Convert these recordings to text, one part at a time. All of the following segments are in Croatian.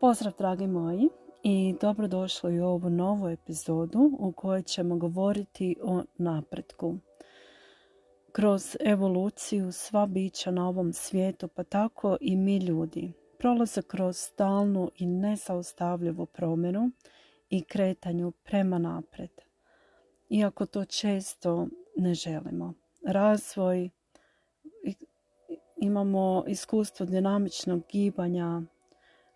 Pozdrav dragi moji i dobrodošli u ovu novu epizodu u kojoj ćemo govoriti o napretku. Kroz evoluciju sva bića na ovom svijetu, pa tako i mi ljudi, prolaze kroz stalnu i nezaustavljivu promjenu i kretanju prema napred. Iako to često ne želimo. Razvoj, imamo iskustvo dinamičnog gibanja,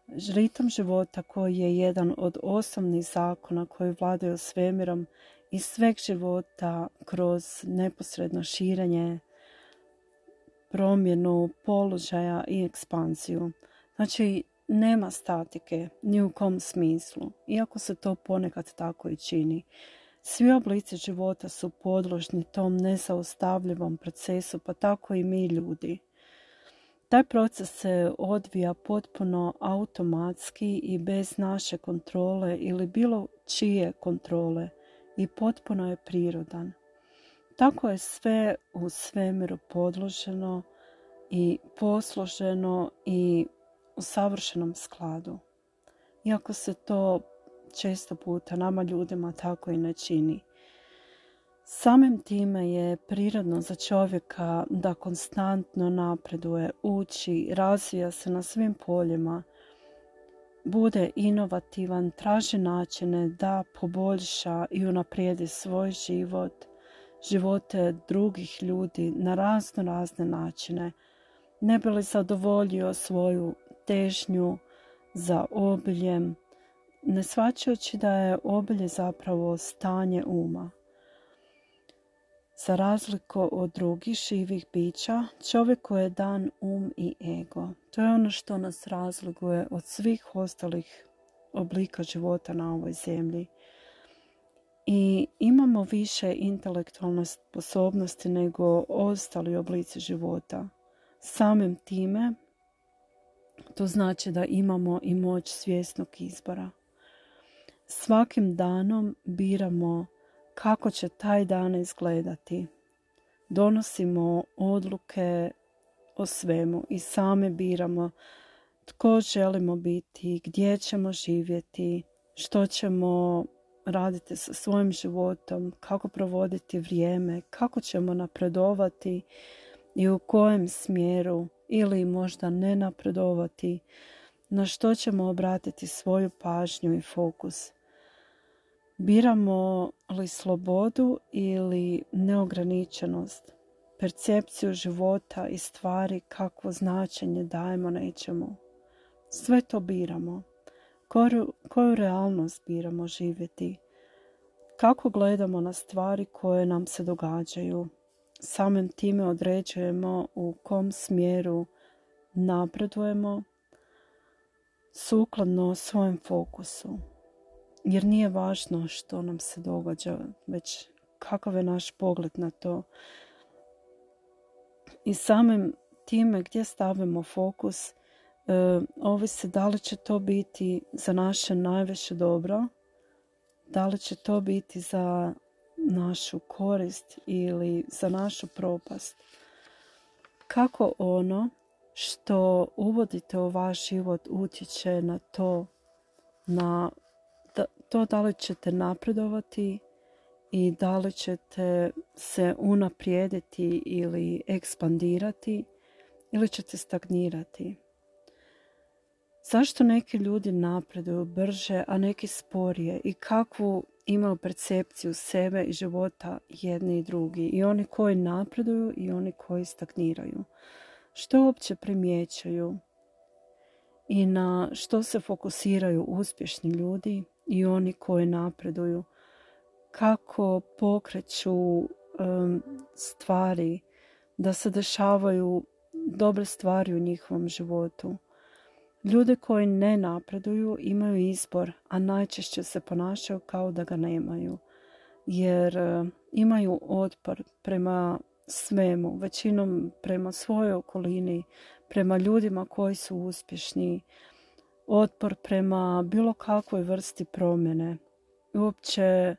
ritam života koji je jedan od osnovnih zakona koji vladaju svemirom i sveg života kroz neposredno širenje, promjenu položaja i ekspanziju. Znači, nema statike ni u kom smislu, iako se to ponekad tako i čini. Svi oblici života su podložni tom nezaustavljivom procesu, pa tako i mi ljudi. Taj proces se odvija potpuno automatski i bez naše kontrole ili bilo čije kontrole i potpuno je prirodan. Tako je sve u svemiru podloženo i posloženo i u savršenom skladu. Iako se to često puta nama ljudima tako i ne čini. Samim time je prirodno za čovjeka da konstantno napreduje, uči, razvija se na svim poljima, bude inovativan, traži načine da poboljša i unaprijedi svoj život, živote drugih ljudi na razno razne načine, ne bi li zadovoljio svoju težnju za obiljem, ne svačajući da je obilje zapravo stanje uma. Za razliku od drugih živih bića, čovjeku je dan um i ego. To je ono što nas razlikuje od svih ostalih oblika života na ovoj zemlji. I imamo više intelektualne sposobnosti nego ostali oblici života. Samim time to znači da imamo i moć svjesnog izbora. Svakim danom biramo kako će taj dan izgledati. Donosimo odluke o svemu i same biramo tko želimo biti, gdje ćemo živjeti, što ćemo raditi sa svojim životom, kako provoditi vrijeme, kako ćemo napredovati i u kojem smjeru ili možda ne napredovati, na što ćemo obratiti svoju pažnju i fokus. Biramo li slobodu ili neograničenost, percepciju života i stvari kakvo značenje dajemo nečemu. Sve to biramo. Koju, koju realnost biramo živjeti? Kako gledamo na stvari koje nam se događaju? Samim time određujemo u kom smjeru napredujemo sukladno svojem fokusu jer nije važno što nam se događa, već kakav je naš pogled na to. I samim time gdje stavimo fokus, e, ovisi da li će to biti za naše najveće dobro, da li će to biti za našu korist ili za našu propast. Kako ono što uvodite u vaš život utječe na to, na to da li ćete napredovati i da li ćete se unaprijediti ili ekspandirati ili ćete stagnirati. Zašto neki ljudi napreduju brže, a neki sporije i kakvu imaju percepciju sebe i života jedni i drugi i oni koji napreduju i oni koji stagniraju. Što uopće primjećaju i na što se fokusiraju uspješni ljudi i oni koji napreduju, kako pokreću stvari, da se dešavaju dobre stvari u njihovom životu. Ljude koji ne napreduju imaju izbor, a najčešće se ponašaju kao da ga nemaju, jer imaju otpor prema svemu, većinom prema svojoj okolini, prema ljudima koji su uspješni, otpor prema bilo kakvoj vrsti promjene. Uopće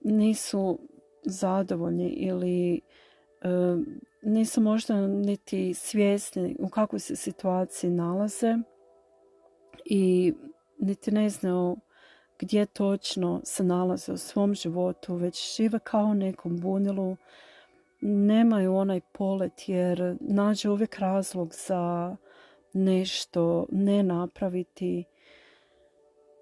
nisu zadovoljni ili e, nisu možda niti svjesni u kakvoj se situaciji nalaze i niti ne znaju gdje točno se nalaze u svom životu, već žive kao nekom bunilu, nemaju onaj polet jer nađe uvijek razlog za nešto ne napraviti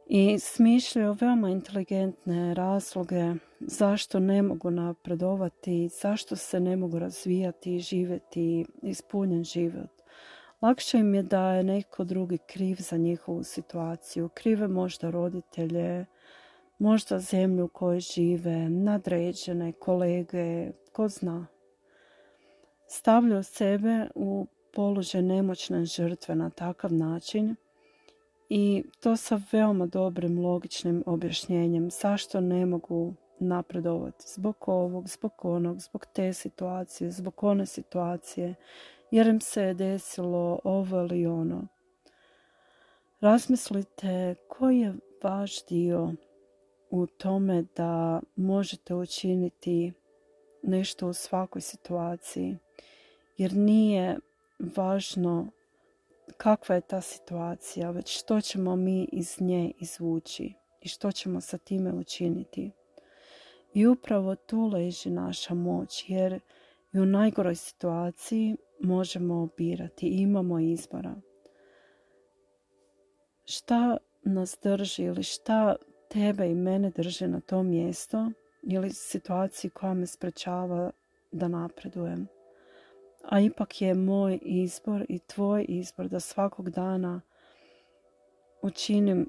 i smišljaju veoma inteligentne razloge zašto ne mogu napredovati, zašto se ne mogu razvijati i živjeti ispunjen život. Lakše im je da je neko drugi kriv za njihovu situaciju. Krive možda roditelje, možda zemlju u kojoj žive, nadređene, kolege, ko zna. Stavljaju sebe u položaj nemoćne žrtve na takav način i to sa veoma dobrim logičnim objašnjenjem zašto ne mogu napredovati zbog ovog, zbog onog, zbog te situacije, zbog one situacije, jer im se je desilo ovo ili ono. Razmislite koji je vaš dio u tome da možete učiniti nešto u svakoj situaciji, jer nije važno kakva je ta situacija, već što ćemo mi iz nje izvući i što ćemo sa time učiniti. I upravo tu leži naša moć, jer i u najgoroj situaciji možemo birati, imamo izbora. Šta nas drži ili šta tebe i mene drži na to mjesto ili situaciji koja me sprečava da napredujem a ipak je moj izbor i tvoj izbor da svakog dana učinim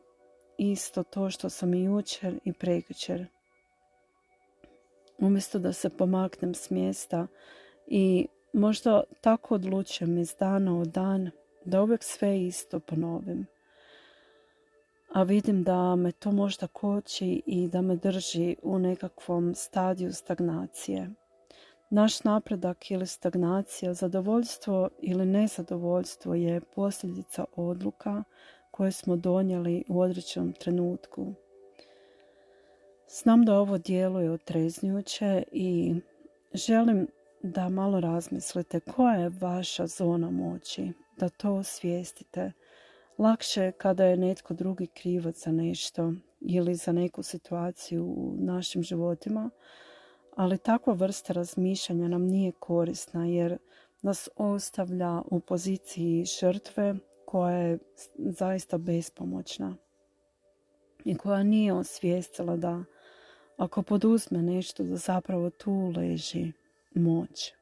isto to što sam i jučer i prekjučer. Umjesto da se pomaknem s mjesta i možda tako odlučujem iz dana u dan da uvijek sve isto ponovim. A vidim da me to možda koči i da me drži u nekakvom stadiju stagnacije naš napredak ili stagnacija, zadovoljstvo ili nezadovoljstvo je posljedica odluka koje smo donijeli u određenom trenutku. Znam da ovo djeluje otreznjuće i želim da malo razmislite koja je vaša zona moći, da to osvijestite. Lakše je kada je netko drugi krivac za nešto ili za neku situaciju u našim životima, ali takva vrsta razmišljanja nam nije korisna jer nas ostavlja u poziciji žrtve koja je zaista bespomoćna i koja nije osvijestila da ako poduzme nešto da zapravo tu leži moć.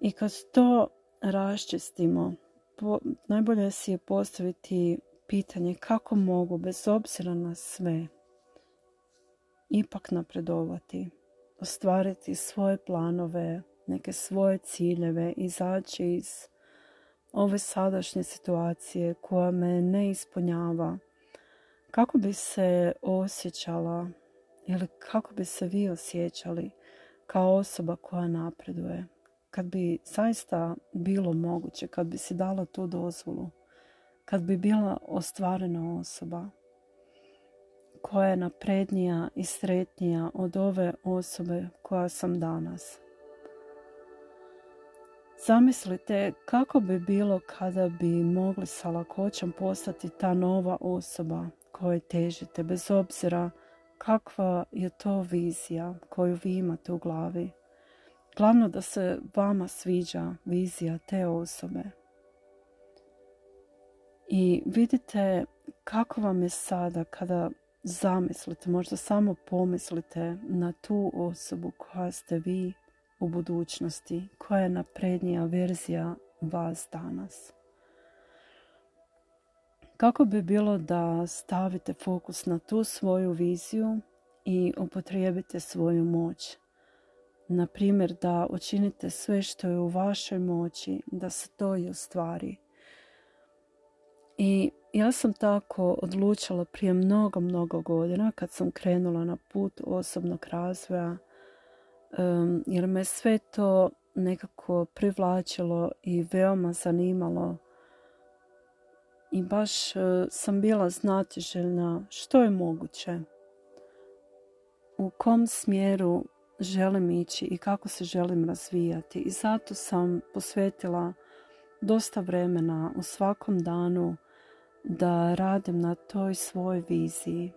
I kad to raščistimo, najbolje si je postaviti pitanje kako mogu bez obzira na sve ipak napredovati, ostvariti svoje planove, neke svoje ciljeve, izaći iz ove sadašnje situacije koja me ne ispunjava. Kako bi se osjećala ili kako bi se vi osjećali kao osoba koja napreduje? Kad bi zaista bilo moguće, kad bi si dala tu dozvolu, kad bi bila ostvarena osoba koja je naprednija i sretnija od ove osobe koja sam danas. Zamislite kako bi bilo kada bi mogli sa lakoćom postati ta nova osoba kojoj težite, bez obzira kakva je to vizija koju vi imate u glavi. Glavno da se vama sviđa vizija te osobe. I vidite kako vam je sada kada zamislite, možda samo pomislite na tu osobu koja ste vi u budućnosti, koja je naprednija verzija vas danas. Kako bi bilo da stavite fokus na tu svoju viziju i upotrijebite svoju moć? Na primjer da učinite sve što je u vašoj moći da se to i ostvari. I ja sam tako odlučila prije mnogo, mnogo godina kad sam krenula na put osobnog razvoja jer me sve to nekako privlačilo i veoma zanimalo. I baš e, sam bila znatiželjna što je moguće u kom smjeru želim ići i kako se želim razvijati. I zato sam posvetila dosta vremena u svakom danu da radim na toj svojoj viziji.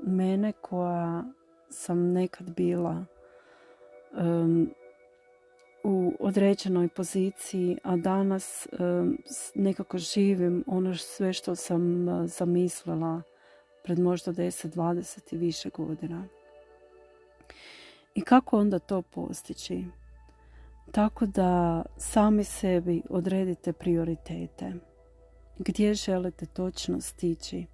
Mene koja sam nekad bila u određenoj poziciji, a danas nekako živim ono sve što sam zamislila pred možda 10, 20 i više godina. I kako onda to postići? Tako da sami sebi odredite prioritete. Gdje želite točno stići?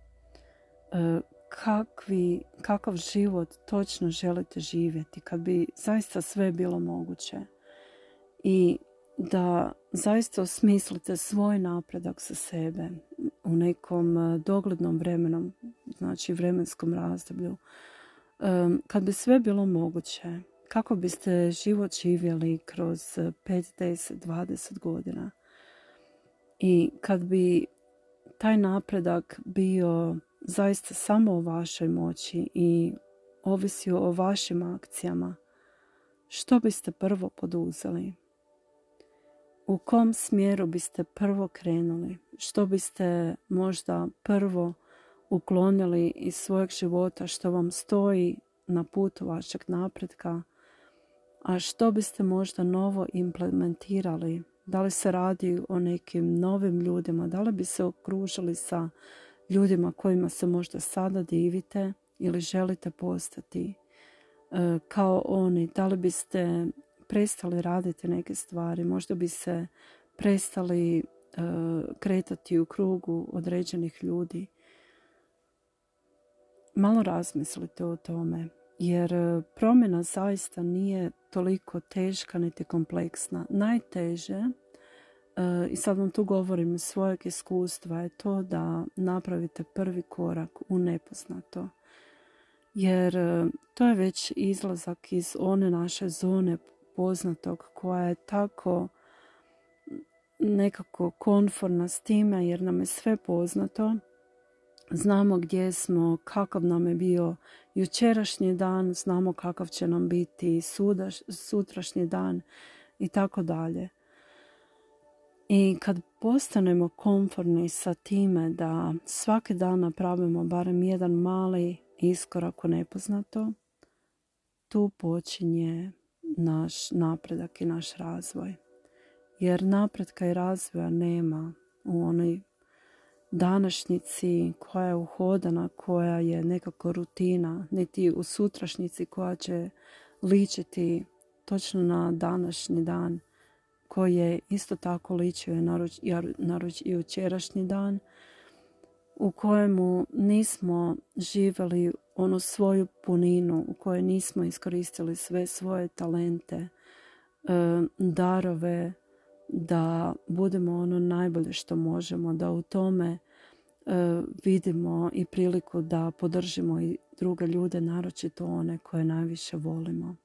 E, kakvi, kakav život točno želite živjeti kad bi zaista sve bilo moguće. I da zaista osmislite svoj napredak za sebe u nekom e, doglednom vremenom, znači vremenskom razdoblju. E, kad bi sve bilo moguće, kako biste život živjeli kroz 5, 10, 20 godina. I kad bi taj napredak bio zaista samo o vašoj moći i ovisio o vašim akcijama, što biste prvo poduzeli? U kom smjeru biste prvo krenuli? Što biste možda prvo uklonili iz svojeg života što vam stoji na putu vašeg napretka a što biste možda novo implementirali? Da li se radi o nekim novim ljudima? Da li bi se okružili sa ljudima kojima se možda sada divite ili želite postati e, kao oni? Da li biste prestali raditi neke stvari? Možda bi se prestali e, kretati u krugu određenih ljudi? Malo razmislite o tome jer e, promjena zaista nije toliko teška niti kompleksna. Najteže, i sad vam tu govorim iz svojeg iskustva, je to da napravite prvi korak u nepoznato. Jer e, to je već izlazak iz one naše zone poznatog koja je tako nekako konforna s time jer nam je sve poznato Znamo gdje smo, kakav nam je bio jučerašnji dan, znamo kakav će nam biti sutrašnji dan i tako dalje. I kad postanemo konforni sa time da svaki dan napravimo barem jedan mali iskorak u nepoznato, tu počinje naš napredak i naš razvoj. Jer napretka i razvoja nema u onoj današnjici koja je uhodana, koja je nekako rutina, niti u sutrašnjici koja će ličiti točno na današnji dan koji je isto tako ličio na jučerašnji dan u kojemu nismo živjeli onu svoju puninu, u kojoj nismo iskoristili sve svoje talente, e, darove, da budemo ono najbolje što možemo, da u tome e, vidimo i priliku da podržimo i druge ljude, naročito one koje najviše volimo.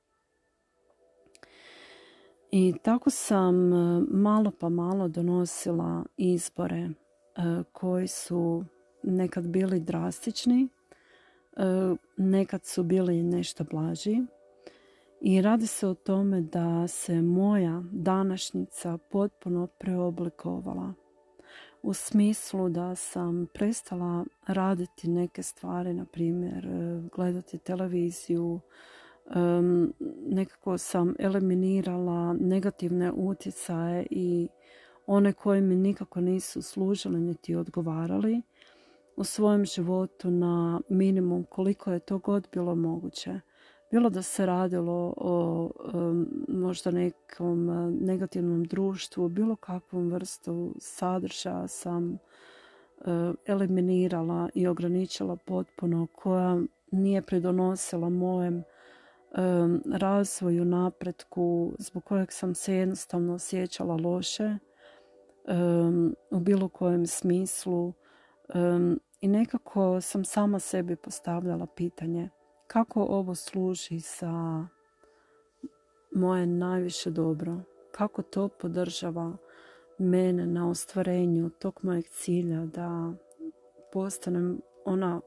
I tako sam e, malo pa malo donosila izbore e, koji su nekad bili drastični, nekad su bili nešto blaži, i radi se o tome da se moja današnjica potpuno preoblikovala. U smislu da sam prestala raditi neke stvari, na primjer e, gledati televiziju, nekako sam eliminirala negativne utjecaje i one koje mi nikako nisu služili niti odgovarali u svojem životu na minimum koliko je to god bilo moguće. Bilo da se radilo o možda nekom e, negativnom društvu, bilo kakvom vrstu sadržaja sam e, eliminirala i ograničila potpuno koja nije pridonosila mojem razvoju, napretku, zbog kojeg sam se jednostavno osjećala loše u bilo kojem smislu i nekako sam sama sebi postavljala pitanje kako ovo služi za moje najviše dobro, kako to podržava mene na ostvarenju tog mojeg cilja da postanem ona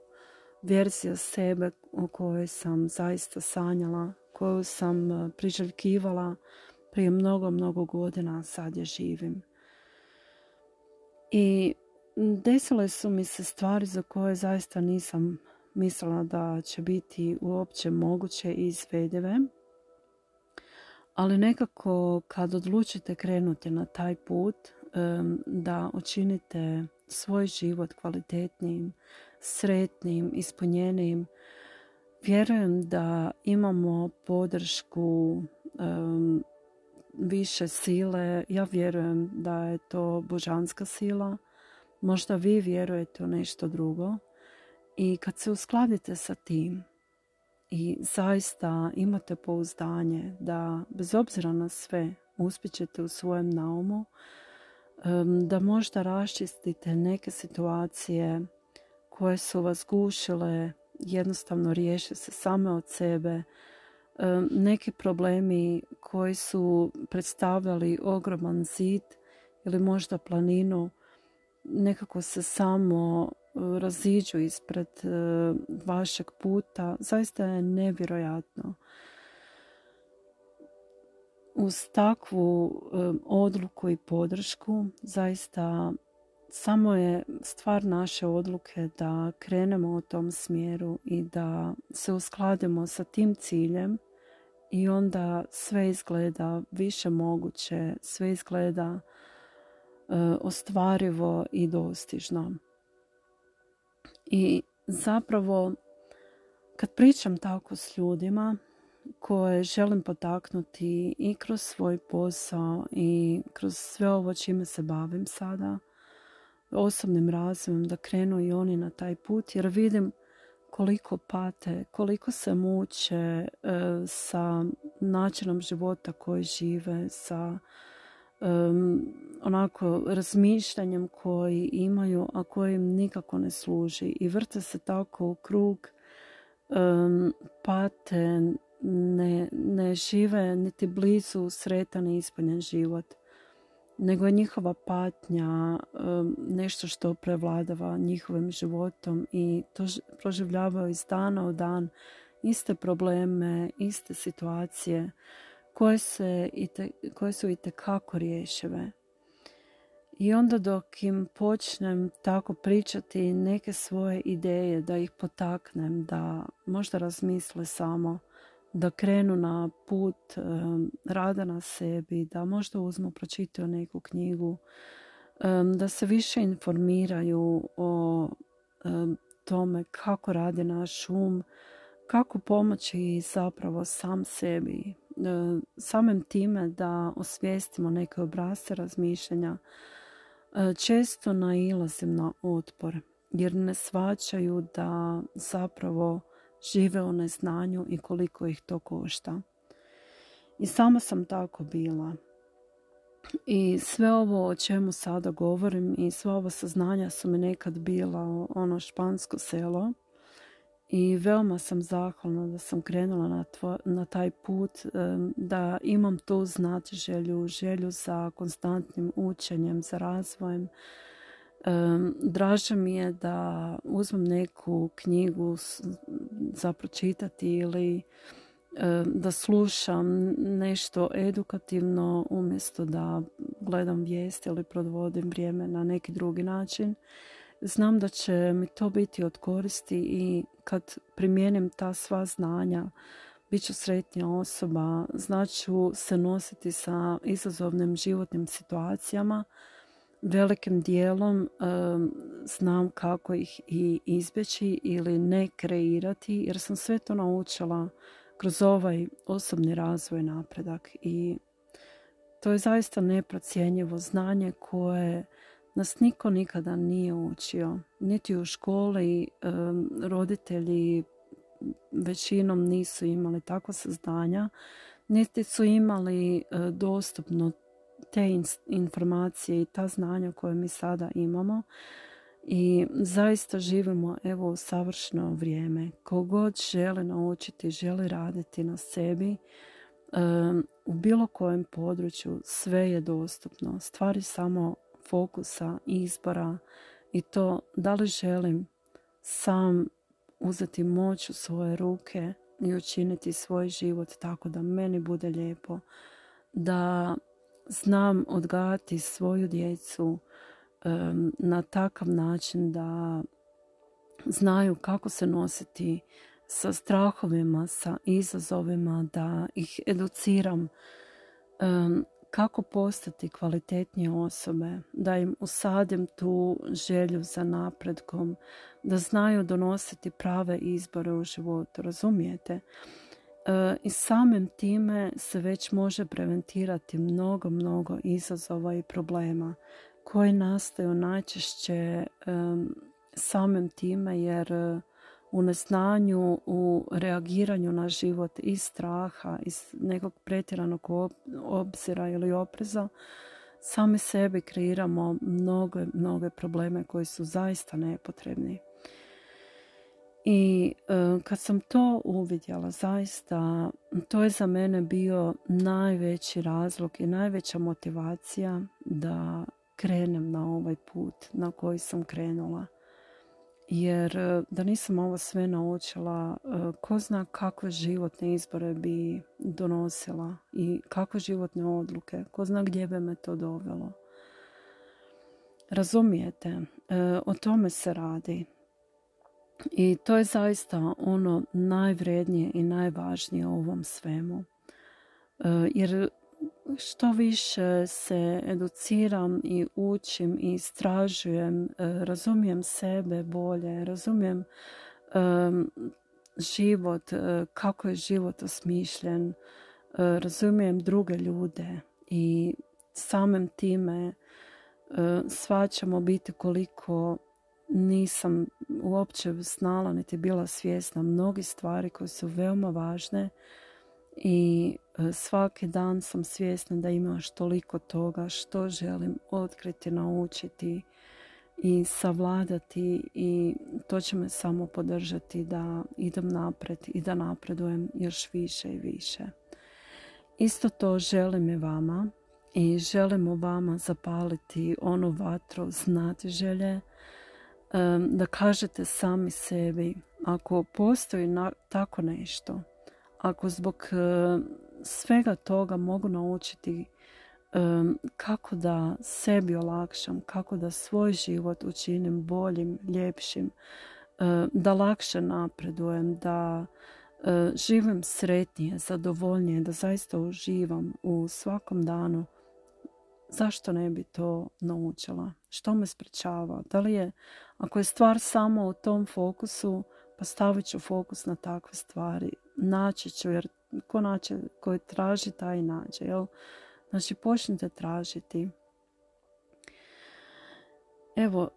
verzija sebe o kojoj sam zaista sanjala, koju sam e, priželjkivala prije mnogo, mnogo godina, sad je živim. I desile su mi se stvari za koje zaista nisam mislila da će biti uopće moguće i izvedive. Ali nekako kad odlučite krenuti na taj put, da učinite svoj život kvalitetnijim, sretnim, ispunjenijim, vjerujem da imamo podršku više sile. Ja vjerujem da je to božanska sila. Možda vi vjerujete u nešto drugo. I kad se uskladite sa tim i zaista imate pouzdanje da bez obzira na sve uspjećete u svojem naumu, da možda raščistite neke situacije koje su vas gušile, jednostavno riješe se same od sebe, neki problemi koji su predstavljali ogroman zid ili možda planinu nekako se samo raziđu ispred e, vašeg puta. Zaista je nevjerojatno. Uz takvu e, odluku i podršku zaista samo je stvar naše odluke da krenemo u tom smjeru i da se uskladimo sa tim ciljem i onda sve izgleda više moguće, sve izgleda e, ostvarivo i dostižno. I zapravo kad pričam tako s ljudima koje želim potaknuti i kroz svoj posao i kroz sve ovo čime se bavim sada, osobnim razvojem da krenu i oni na taj put jer vidim koliko pate, koliko se muče e, sa načinom života koji žive, sa onako razmišljanjem koji imaju, a koji im nikako ne služi. I vrte se tako u krug, pate, ne, ne žive niti blizu sretan i ispunjen život nego je njihova patnja nešto što prevladava njihovim životom i to proživljavaju iz dana u dan iste probleme, iste situacije koje, se koje su i tekako. I onda dok im počnem tako pričati neke svoje ideje, da ih potaknem, da možda razmisle samo, da krenu na put rada na sebi, da možda uzmu pročitaju neku knjigu, da se više informiraju o tome kako radi naš um, kako pomoći zapravo sam sebi, samim time da osvijestimo neke obrasce razmišljanja, često nailazim na otpor jer ne svačaju da zapravo žive u neznanju i koliko ih to košta. I sama sam tako bila. I sve ovo o čemu sada govorim i sve ovo saznanja su mi nekad bila ono špansko selo i veoma sam zahvalna da sam krenula na, na taj put, da imam tu znati želju, želju za konstantnim učenjem, za razvojem, Draže mi je da uzmem neku knjigu za pročitati ili da slušam nešto edukativno umjesto da gledam vijesti ili provodim vrijeme na neki drugi način. Znam da će mi to biti od koristi i kad primijenim ta sva znanja, bit ću sretnija osoba, znaću se nositi sa izazovnim životnim situacijama, velikim dijelom znam kako ih i izbjeći ili ne kreirati jer sam sve to naučila kroz ovaj osobni razvoj napredak i to je zaista neprocjenjivo znanje koje nas niko nikada nije učio. Niti u školi roditelji većinom nisu imali takva saznanja, niti su imali e, dostupno te informacije i ta znanja koje mi sada imamo i zaista živimo evo u savršeno vrijeme. Kogod želi naučiti, želi raditi na sebi, u bilo kojem području sve je dostupno. Stvari samo fokusa, izbora i to da li želim sam uzeti moć u svoje ruke i učiniti svoj život tako da meni bude lijepo, da znam odgajati svoju djecu na takav način da znaju kako se nositi sa strahovima, sa izazovima, da ih educiram kako postati kvalitetnije osobe, da im usadim tu želju za napredkom, da znaju donositi prave izbore u životu, razumijete? E, I samim time se već može preventirati mnogo, mnogo izazova i problema koji nastaju najčešće samim time jer e, u neznanju, u reagiranju na život iz straha, iz nekog pretjeranog obzira ili opreza, sami sebi kreiramo mnoge, mnoge probleme koji su zaista nepotrebni. I e, kad sam to uvidjela, zaista, to je za mene bio najveći razlog i najveća motivacija da krenem na ovaj put na koji sam krenula. Jer e, da nisam ovo sve naučila, e, ko zna kakve životne izbore bi donosila i kakve životne odluke, ko zna gdje bi me to dovelo. Razumijete, o tome se radi. I to je zaista ono najvrednije i najvažnije u ovom svemu. Jer što više se educiram i učim i istražujem, e, razumijem sebe bolje, razumijem život, e, kako je život osmišljen, e, razumijem druge ljude i samim time svaćamo biti koliko nisam uopće znala niti bila svjesna mnogi stvari koje su veoma važne i e, svaki dan sam svjesna da imaš toliko toga što želim otkriti, naučiti i savladati i to će me samo podržati da idem napred i da napredujem još više i više. Isto to želim i vama i želimo vama zapaliti onu vatru želje da kažete sami sebi ako postoji tako nešto ako zbog svega toga mogu naučiti kako da sebi olakšam, kako da svoj život učinim boljim, ljepšim, da lakše napredujem, da živim sretnije, zadovoljnije, da zaista uživam u svakom danu. Zašto ne bi to naučila? Što me sprečava? Da li je, ako je stvar samo u tom fokusu, pa stavit ću fokus na takve stvari naći ću, jer ko naće, koji traži, taj nađe. Jel? Znači, počnite tražiti. Evo,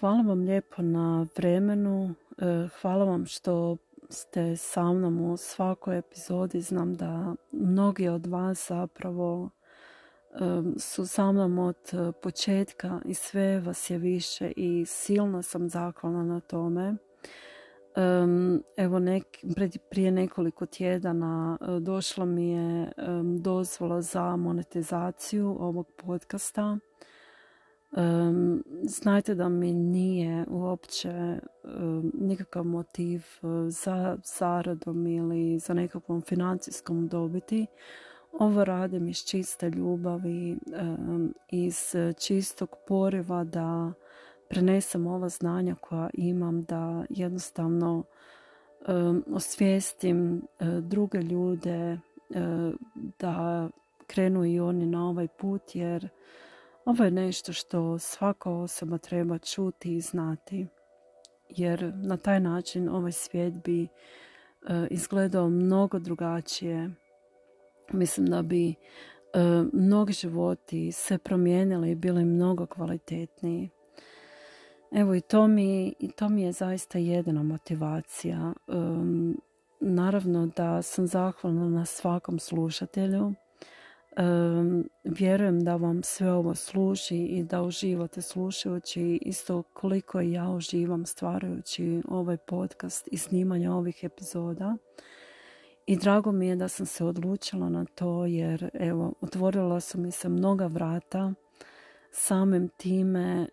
hvala vam lijepo na vremenu. E, hvala vam što ste sa mnom u svakoj epizodi. Znam da mnogi od vas zapravo su sa mnom od početka i sve vas je više i silno sam zahvalna na tome. Evo nek, prije nekoliko tjedana e, došla mi je dozvola za monetizaciju ovog podcasta. Znajte da mi nije uopće nikakav motiv e, za zaradom ili za nekakvom financijskom dobiti. Ovo radim iz čiste ljubavi, iz čistog poriva da prenesem ova znanja koja imam, da jednostavno osvijestim e, druge ljude e, da krenu i oni na ovaj put jer ovo je nešto što svaka osoba treba čuti i znati jer na taj način ovaj svijet bi e, izgledao mnogo drugačije. Mislim da bi mnogi životi se promijenili i bili mnogo kvalitetniji. Evo i to mi, i to mi je zaista jedina motivacija. naravno da sam zahvalna na svakom slušatelju. vjerujem da vam sve ovo služi i da uživate slušajući isto koliko ja uživam stvarajući ovaj podcast i snimanje ovih epizoda. I drago mi je da sam se odlučila na to jer evo, otvorila su mi se mnoga vrata samim time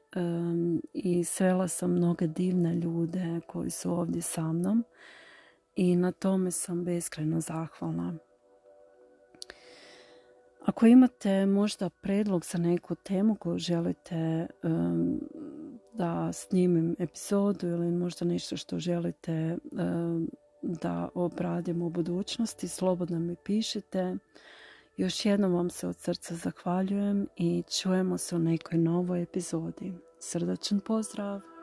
i srela sam mnoge divne ljude koji su ovdje sa mnom i na tome sam beskrajno zahvalna. Ako imate možda predlog za neku temu koju želite da snimim epizodu ili možda nešto što želite da obradimo u budućnosti, slobodno mi pišite. Još jednom vam se od srca zahvaljujem i čujemo se u nekoj novoj epizodi. Srdačan pozdrav!